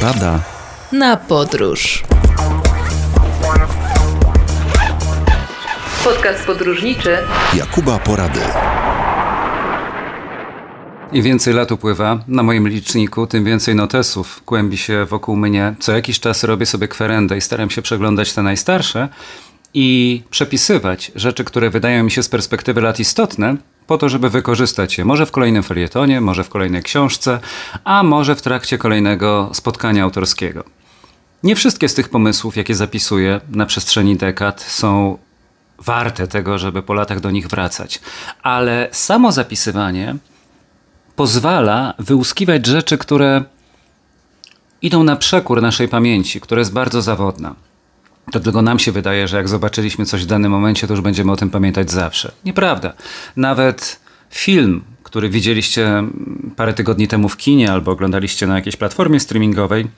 Porada na podróż. Podcast podróżniczy Jakuba Porady. Im więcej lat upływa na moim liczniku, tym więcej notesów kłębi się wokół mnie. Co jakiś czas robię sobie kwerendę i staram się przeglądać te najstarsze i przepisywać rzeczy, które wydają mi się z perspektywy lat istotne, po to, żeby wykorzystać je może w kolejnym felietonie, może w kolejnej książce, a może w trakcie kolejnego spotkania autorskiego. Nie wszystkie z tych pomysłów, jakie zapisuję na przestrzeni dekad, są warte tego, żeby po latach do nich wracać, ale samo zapisywanie pozwala wyłuskiwać rzeczy, które idą na przekór naszej pamięci, która jest bardzo zawodna. To tylko nam się wydaje, że jak zobaczyliśmy coś w danym momencie, to już będziemy o tym pamiętać zawsze. Nieprawda. Nawet film, który widzieliście parę tygodni temu w kinie albo oglądaliście na jakiejś platformie streamingowej,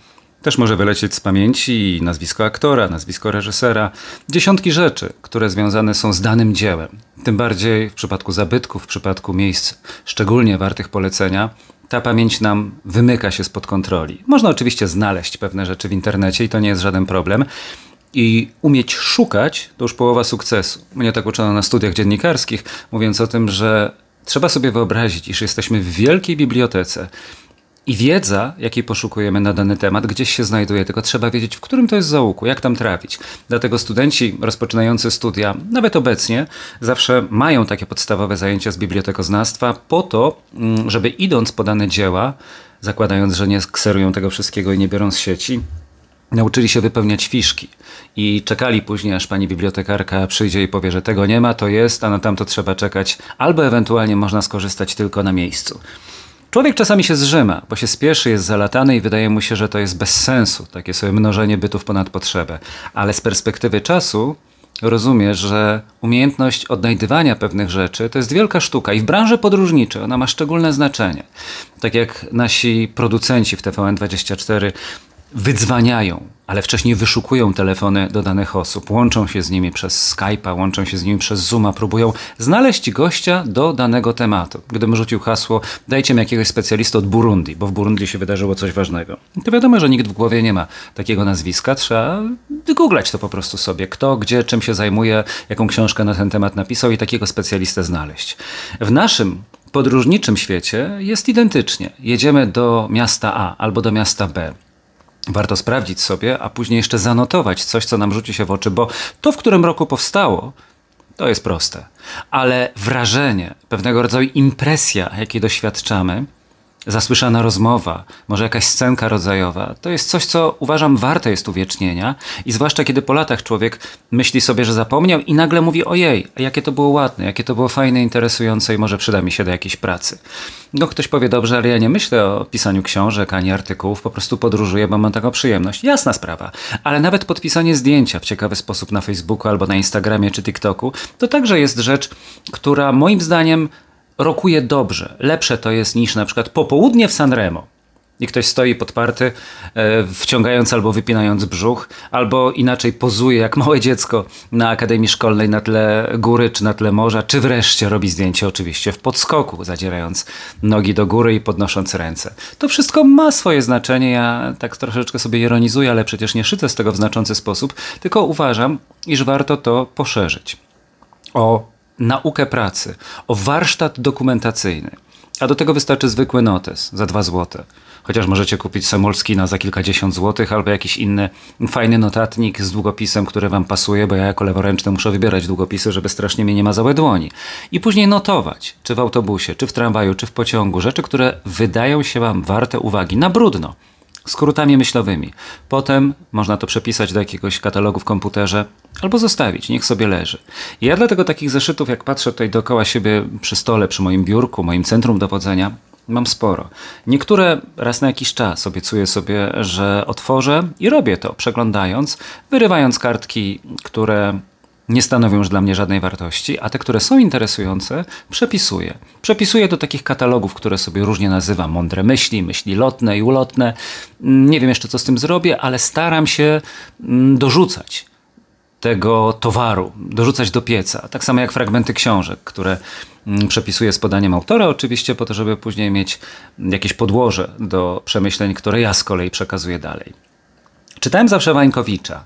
też może wylecieć z pamięci nazwisko aktora, nazwisko reżysera, dziesiątki rzeczy, które związane są z danym dziełem. Tym bardziej w przypadku zabytków, w przypadku miejsc szczególnie wartych polecenia, ta pamięć nam wymyka się spod kontroli. Można oczywiście znaleźć pewne rzeczy w internecie i to nie jest żaden problem. I umieć szukać to już połowa sukcesu. Mnie tak uczono na studiach dziennikarskich, mówiąc o tym, że trzeba sobie wyobrazić, iż jesteśmy w wielkiej bibliotece i wiedza, jakiej poszukujemy na dany temat, gdzieś się znajduje, tylko trzeba wiedzieć, w którym to jest załuku, jak tam trafić. Dlatego studenci rozpoczynający studia, nawet obecnie, zawsze mają takie podstawowe zajęcia z bibliotekoznawstwa po to, mm, żeby idąc po dane dzieła, zakładając, że nie kserują tego wszystkiego i nie biorą z sieci, nauczyli się wypełniać fiszki i czekali później, aż pani bibliotekarka przyjdzie i powie, że tego nie ma, to jest, a na tamto trzeba czekać, albo ewentualnie można skorzystać tylko na miejscu. Człowiek czasami się zrzyma, bo się spieszy, jest zalatany i wydaje mu się, że to jest bez sensu, takie sobie mnożenie bytów ponad potrzebę. Ale z perspektywy czasu rozumie, że umiejętność odnajdywania pewnych rzeczy to jest wielka sztuka i w branży podróżniczej ona ma szczególne znaczenie. Tak jak nasi producenci w TVN24 wydzwaniają, ale wcześniej wyszukują telefony do danych osób, łączą się z nimi przez Skype'a, łączą się z nimi przez Zooma, próbują znaleźć gościa do danego tematu. Gdybym rzucił hasło, dajcie mi jakiegoś specjalistę od Burundi, bo w Burundi się wydarzyło coś ważnego. To wiadomo, że nikt w głowie nie ma takiego nazwiska, trzeba wygooglać to po prostu sobie, kto, gdzie, czym się zajmuje, jaką książkę na ten temat napisał i takiego specjalistę znaleźć. W naszym podróżniczym świecie jest identycznie. Jedziemy do miasta A albo do miasta B warto sprawdzić sobie, a później jeszcze zanotować coś, co nam rzuci się w oczy, bo to, w którym roku powstało, to jest proste. Ale wrażenie, pewnego rodzaju impresja, jakiej doświadczamy, zasłyszana rozmowa, może jakaś scenka rodzajowa, to jest coś, co uważam warte jest uwiecznienia i zwłaszcza kiedy po latach człowiek myśli sobie, że zapomniał i nagle mówi ojej, jakie to było ładne, jakie to było fajne, interesujące i może przyda mi się do jakiejś pracy. No ktoś powie, dobrze, ale ja nie myślę o pisaniu książek ani artykułów, po prostu podróżuję, bo mam taką przyjemność. Jasna sprawa, ale nawet podpisanie zdjęcia w ciekawy sposób na Facebooku albo na Instagramie czy TikToku, to także jest rzecz, która moim zdaniem rokuje dobrze. Lepsze to jest niż na przykład popołudnie w Sanremo. I ktoś stoi podparty, e, wciągając albo wypinając brzuch, albo inaczej pozuje jak małe dziecko na akademii szkolnej na tle góry czy na tle morza, czy wreszcie robi zdjęcie oczywiście w podskoku, zadzierając nogi do góry i podnosząc ręce. To wszystko ma swoje znaczenie. Ja tak troszeczkę sobie ironizuję, ale przecież nie szydzę z tego w znaczący sposób, tylko uważam, iż warto to poszerzyć. O naukę pracy, o warsztat dokumentacyjny. A do tego wystarczy zwykły notes za 2 zł. Chociaż możecie kupić Samolskina za kilkadziesiąt złotych albo jakiś inny fajny notatnik z długopisem, który wam pasuje, bo ja jako leworęczny muszę wybierać długopisy, żeby strasznie mnie nie mazały dłoni. I później notować, czy w autobusie, czy w tramwaju, czy w pociągu, rzeczy, które wydają się wam warte uwagi na brudno skrótami myślowymi. Potem można to przepisać do jakiegoś katalogu w komputerze albo zostawić, niech sobie leży. I ja dlatego takich zeszytów, jak patrzę tutaj dookoła siebie przy stole, przy moim biurku, moim centrum dowodzenia, mam sporo. Niektóre raz na jakiś czas obiecuję sobie, że otworzę i robię to, przeglądając, wyrywając kartki, które nie stanowią już dla mnie żadnej wartości, a te, które są interesujące, przepisuję. Przepisuję do takich katalogów, które sobie różnie nazywam. Mądre myśli, myśli lotne i ulotne. Nie wiem jeszcze, co z tym zrobię, ale staram się mm, dorzucać tego towaru, dorzucać do pieca. Tak samo jak fragmenty książek, które mm, przepisuję z podaniem autora, oczywiście, po to, żeby później mieć jakieś podłoże do przemyśleń, które ja z kolei przekazuję dalej. Czytałem zawsze Wańkowicza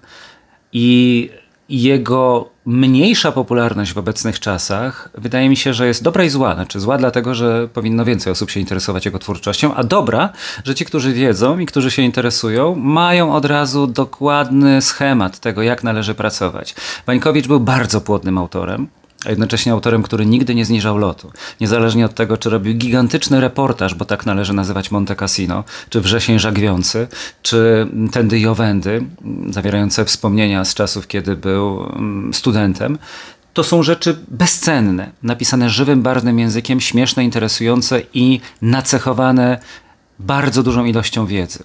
i jego mniejsza popularność w obecnych czasach wydaje mi się, że jest dobra i zła. Znaczy zła dlatego, że powinno więcej osób się interesować jego twórczością, a dobra, że ci, którzy wiedzą i którzy się interesują, mają od razu dokładny schemat tego, jak należy pracować. Wańkowicz był bardzo płodnym autorem a jednocześnie autorem, który nigdy nie zniżał lotu. Niezależnie od tego, czy robił gigantyczny reportaż, bo tak należy nazywać Monte Cassino, czy Wrzesień Żagwiący, czy Tędy i Owędy, zawierające wspomnienia z czasów, kiedy był mm, studentem, to są rzeczy bezcenne, napisane żywym, barwnym językiem, śmieszne, interesujące i nacechowane bardzo dużą ilością wiedzy.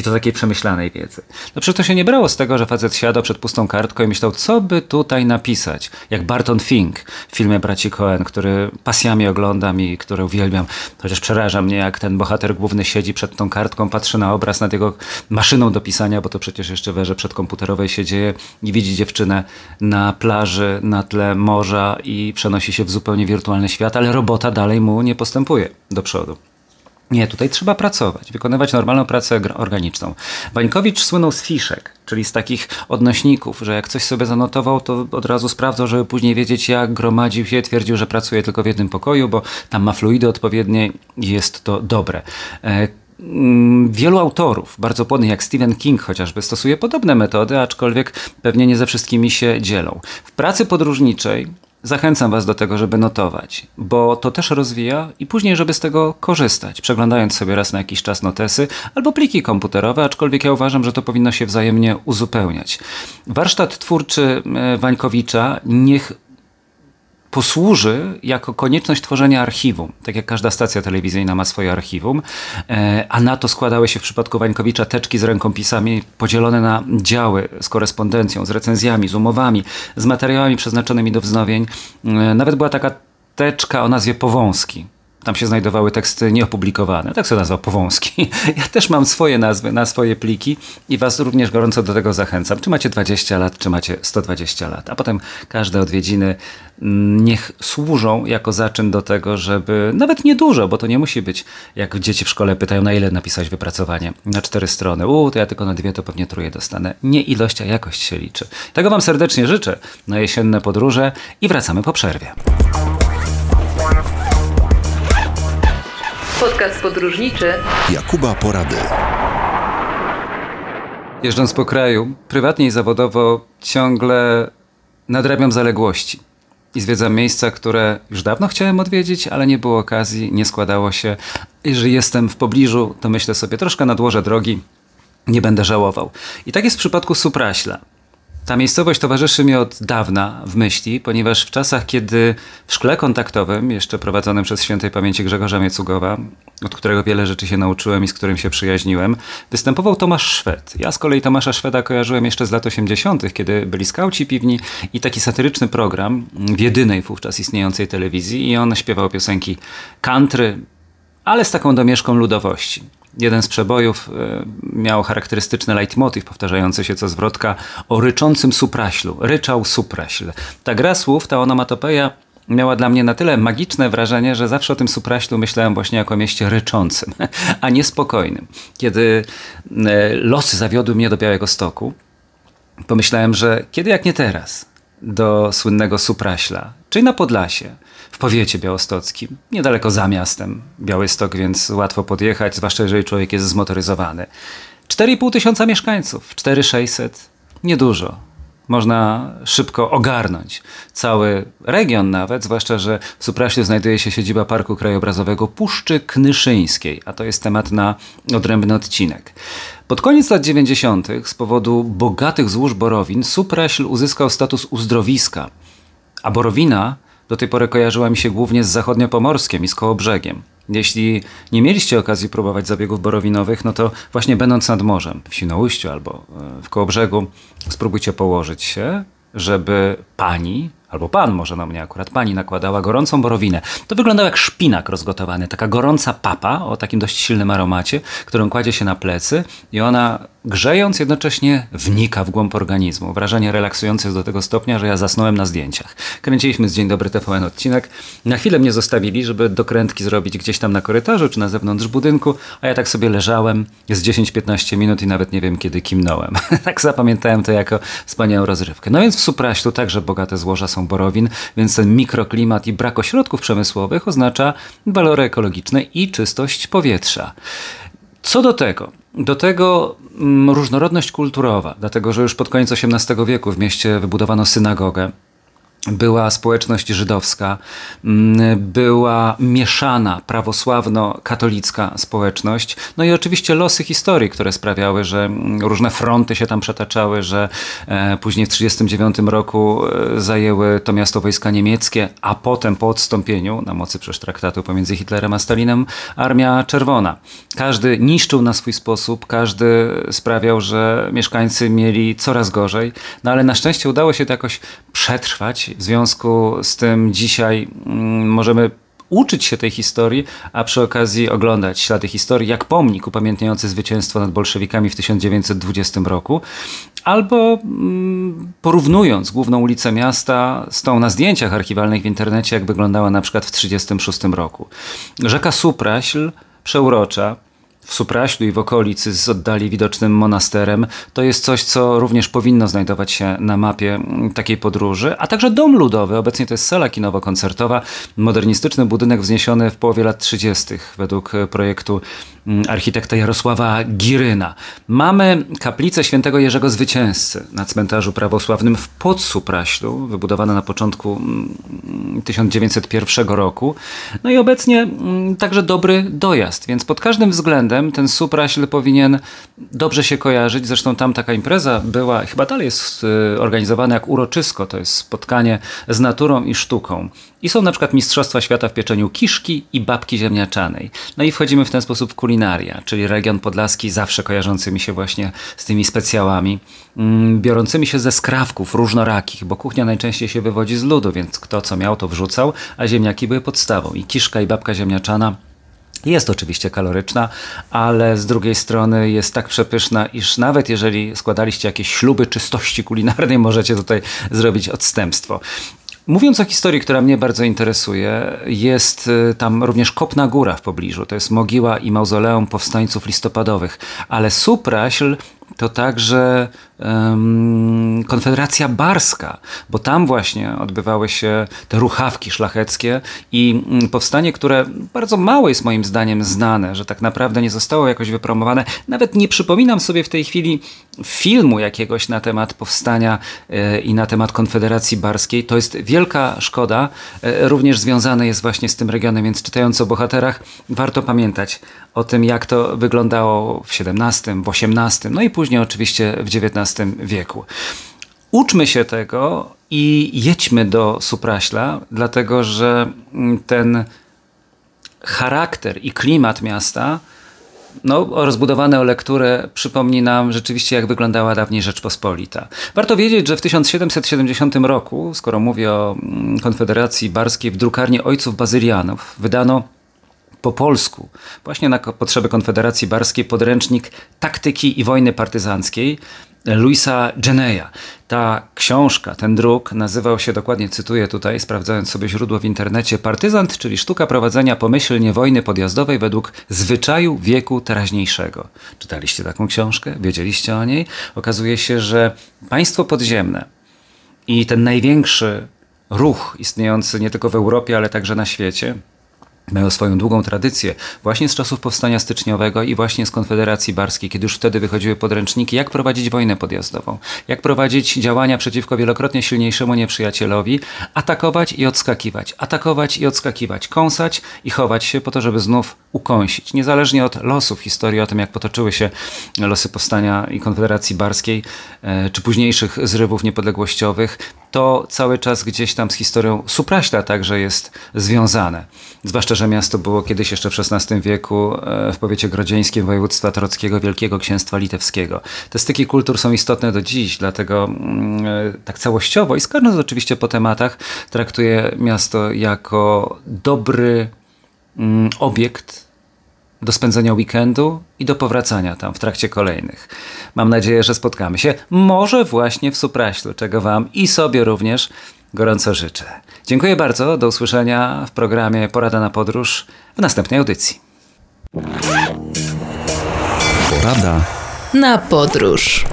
I to takiej przemyślanej wiedzy. No przecież to się nie brało z tego, że facet siadał przed pustą kartką i myślał, co by tutaj napisać. Jak Barton Fink w filmie Braci Cohen, który pasjami oglądam i który uwielbiam. Chociaż przeraża mnie, jak ten bohater główny siedzi przed tą kartką, patrzy na obraz nad jego maszyną do pisania, bo to przecież jeszcze w erze przedkomputerowej się dzieje i widzi dziewczynę na plaży, na tle morza i przenosi się w zupełnie wirtualny świat, ale robota dalej mu nie postępuje do przodu. Nie, tutaj trzeba pracować, wykonywać normalną pracę organiczną. Wańkowicz słynął z fiszek, czyli z takich odnośników, że jak coś sobie zanotował, to od razu sprawdzał, żeby później wiedzieć jak, gromadził się, twierdził, że pracuje tylko w jednym pokoju, bo tam ma fluidy odpowiednie i jest to dobre. E, mm, wielu autorów, bardzo płodnych jak Stephen King chociażby, stosuje podobne metody, aczkolwiek pewnie nie ze wszystkimi się dzielą. W pracy podróżniczej Zachęcam Was do tego, żeby notować, bo to też rozwija i później, żeby z tego korzystać, przeglądając sobie raz na jakiś czas notesy albo pliki komputerowe, aczkolwiek ja uważam, że to powinno się wzajemnie uzupełniać. Warsztat twórczy e, Wańkowicza niech posłuży jako konieczność tworzenia archiwum, tak jak każda stacja telewizyjna ma swoje archiwum, e, a na to składały się w przypadku Wańkowicza teczki z rękopisami podzielone na działy z korespondencją, z recenzjami, z umowami, z materiałami przeznaczonymi do wznowień. E, nawet była taka teczka o nazwie Powązki, tam się znajdowały teksty nieopublikowane. Tak sobie nazwał Powązki. Ja też mam swoje nazwy na swoje pliki i Was również gorąco do tego zachęcam. Czy macie 20 lat, czy macie 120 lat. A potem każde odwiedziny mm, niech służą jako zaczyn do tego, żeby nawet niedużo, bo to nie musi być, jak dzieci w szkole pytają, na ile napisać wypracowanie. Na cztery strony. U, to ja tylko na dwie, to pewnie truje dostanę. Nie ilość, a jakość się liczy. Tego Wam serdecznie życzę na jesienne podróże i wracamy po przerwie. Podcast podróżniczy Jakuba Porady. Jeżdżąc po kraju, prywatnie i zawodowo ciągle nadrabiam zaległości. I zwiedzam miejsca, które już dawno chciałem odwiedzić, ale nie było okazji, nie składało się. Jeżeli jestem w pobliżu, to myślę sobie troszkę nadłożę drogi, nie będę żałował. I tak jest w przypadku Supraśla. Ta miejscowość towarzyszy mi od dawna w myśli, ponieważ w czasach, kiedy w szkle kontaktowym, jeszcze prowadzonym przez świętej pamięci Grzegorza Miecugowa, od którego wiele rzeczy się nauczyłem i z którym się przyjaźniłem, występował Tomasz Szwed. Ja z kolei Tomasza Szweda kojarzyłem jeszcze z lat 80., kiedy byli skauci piwni i taki satyryczny program w jedynej wówczas istniejącej telewizji i on śpiewał piosenki country, ale z taką domieszką ludowości. Jeden z przebojów e, miał charakterystyczny leitmotiv powtarzający się co zwrotka o ryczącym supraślu. Ryczał supraśl. Ta gra słów, ta onomatopeja miała dla mnie na tyle magiczne wrażenie, że zawsze o tym supraślu myślałem właśnie jako o mieście ryczącym, a nie spokojnym. Kiedy e, losy zawiodły mnie do Białego Stoku, pomyślałem, że kiedy jak nie teraz, do słynnego Supraśla, czyli na Podlasie, powiecie białostockim, niedaleko za miastem Białystok, więc łatwo podjechać, zwłaszcza jeżeli człowiek jest zmotoryzowany. 4,5 tysiąca mieszkańców, 4600, niedużo. Można szybko ogarnąć cały region nawet, zwłaszcza, że w Supraślu znajduje się siedziba Parku Krajobrazowego Puszczy Knyszyńskiej, a to jest temat na odrębny odcinek. Pod koniec lat 90. z powodu bogatych złóż borowin Supraśl uzyskał status uzdrowiska, a borowina do tej pory kojarzyła mi się głównie z zachodniopomorskiem i z Kołobrzegiem. Jeśli nie mieliście okazji próbować zabiegów borowinowych, no to właśnie będąc nad morzem, w Świnoujściu albo e, w Kołobrzegu, spróbujcie położyć się, żeby pani, albo pan może na mnie akurat, pani nakładała gorącą borowinę. To wyglądał jak szpinak rozgotowany, taka gorąca papa o takim dość silnym aromacie, którą kładzie się na plecy i ona grzejąc, jednocześnie wnika w głąb organizmu. Wrażenie relaksujące jest do tego stopnia, że ja zasnąłem na zdjęciach. Kręciliśmy z Dzień Dobry TVN odcinek. Na chwilę mnie zostawili, żeby dokrętki zrobić gdzieś tam na korytarzu czy na zewnątrz budynku, a ja tak sobie leżałem z 10-15 minut i nawet nie wiem kiedy kimnąłem. tak zapamiętałem to jako wspaniałą rozrywkę. No więc w Supraślu także bogate złoża są borowin, więc ten mikroklimat i brak ośrodków przemysłowych oznacza walory ekologiczne i czystość powietrza. Co do tego, do tego mm, różnorodność kulturowa, dlatego że już pod koniec XVIII wieku w mieście wybudowano synagogę była społeczność żydowska, mm, była mieszana prawosławno-katolicka społeczność, no i oczywiście losy historii, które sprawiały, że mm, różne fronty się tam przetaczały, że e, później w 1939 roku e, zajęły to miasto wojska niemieckie, a potem po odstąpieniu, na mocy przecież traktatu pomiędzy Hitlerem a Stalinem, Armia Czerwona. Każdy niszczył na swój sposób, każdy sprawiał, że mieszkańcy mieli coraz gorzej, no ale na szczęście udało się to jakoś przetrwać, w związku z tym dzisiaj mm, możemy uczyć się tej historii, a przy okazji oglądać ślady historii, jak pomnik upamiętniający zwycięstwo nad bolszewikami w 1920 roku, albo mm, porównując główną ulicę miasta z tą na zdjęciach archiwalnych w internecie, jak wyglądała na przykład w 1936 roku. Rzeka Supraśl przeurocza, w Supraślu i w okolicy z oddali widocznym monasterem, to jest coś, co również powinno znajdować się na mapie mm, takiej podróży, a także dom ludowy. Obecnie to jest sala kinowo-koncertowa, modernistyczny budynek wzniesiony w połowie lat 30. według projektu mm, architekta Jarosława Giryna. Mamy kaplicę świętego Jerzego Zwycięzcy na cmentarzu prawosławnym w Podsupraślu, wybudowane na początku 1901 mm, roku. No i obecnie także dobry dojazd, więc pod każdym względem ten Supraśl powinien dobrze się kojarzyć. Zresztą tam taka impreza była, chyba dalej jest y, organizowana jak uroczysko. To jest spotkanie z naturą i sztuką. I są na przykład Mistrzostwa Świata w pieczeniu kiszki i babki ziemniaczanej. No i wchodzimy w ten sposób w kulinaria, czyli region podlaski zawsze kojarzący mi się właśnie z tymi specjałami, mm, biorącymi się ze skrawków różnorakich, bo kuchnia najczęściej się wywodzi z ludu, więc kto co miał to wrzucał, a ziemniaki były podstawą. I kiszka i babka ziemniaczana jest oczywiście kaloryczna, ale z drugiej strony jest tak przepyszna, iż nawet jeżeli składaliście jakieś śluby czystości kulinarnej, możecie tutaj zrobić odstępstwo. Mówiąc o historii, która mnie bardzo interesuje, jest y, tam również Kopna Góra w pobliżu. To jest mogiła i mauzoleum powstańców listopadowych. Ale Supraśl to także um, Konfederacja Barska, bo tam właśnie odbywały się te ruchawki szlacheckie i um, powstanie, które bardzo mało jest moim zdaniem znane, że tak naprawdę nie zostało jakoś wypromowane. Nawet nie przypominam sobie w tej chwili filmu jakiegoś na temat powstania e, i na temat Konfederacji Barskiej. To jest wielka szkoda, e, również związane jest właśnie z tym regionem, więc czytając o bohaterach warto pamiętać o tym, jak to wyglądało w XVII, w XVIII, no i później oczywiście w XIX wieku. Uczmy się tego i jedźmy do Supraśla, dlatego że ten charakter i klimat miasta no, rozbudowane o lekturę przypomni nam rzeczywiście, jak wyglądała dawniej Rzeczpospolita. Warto wiedzieć, że w 1770 roku, skoro mówię o Konfederacji Barskiej, w drukarni Ojców Bazylianów wydano po polsku, właśnie na potrzeby Konfederacji Barskiej, podręcznik taktyki i wojny partyzanckiej Luisa Geneya. Ta książka, ten druk nazywał się, dokładnie cytuję tutaj, sprawdzając sobie źródło w internecie, Partyzant, czyli sztuka prowadzenia pomyślnie wojny podjazdowej według zwyczaju wieku teraźniejszego. Czytaliście taką książkę? Wiedzieliście o niej? Okazuje się, że państwo podziemne i ten największy ruch istniejący nie tylko w Europie, ale także na świecie, mają swoją długą tradycję właśnie z czasów powstania styczniowego i właśnie z Konfederacji Barskiej, kiedy już wtedy wychodziły podręczniki, jak prowadzić wojnę podjazdową, jak prowadzić działania przeciwko wielokrotnie silniejszemu nieprzyjacielowi, atakować i odskakiwać, atakować i odskakiwać, kąsać i chować się po to, żeby znów ukąsić. Niezależnie od losów historii, o tym jak potoczyły się losy powstania i Konfederacji Barskiej, e, czy późniejszych zrywów niepodległościowych, to cały czas gdzieś tam z historią Supraśla także jest związane. Zwłaszcza, że miasto było kiedyś jeszcze w XVI wieku e, w powiecie grodzieńskim województwa trockiego Wielkiego Księstwa Litewskiego. Te styki kultur są istotne do dziś, dlatego mm, e, tak całościowo i skażąc oczywiście po tematach, traktuję miasto jako dobry mm, obiekt do spędzenia weekendu i do powracania tam w trakcie kolejnych. Mam nadzieję, że spotkamy się może właśnie w Supraślu, czego Wam i sobie również gorąco życzę. Dziękuję bardzo, do usłyszenia w programie Porada na podróż w następnej audycji. Porada Na podróż.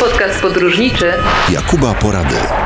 Podcast podróżniczy Jakuba Porady.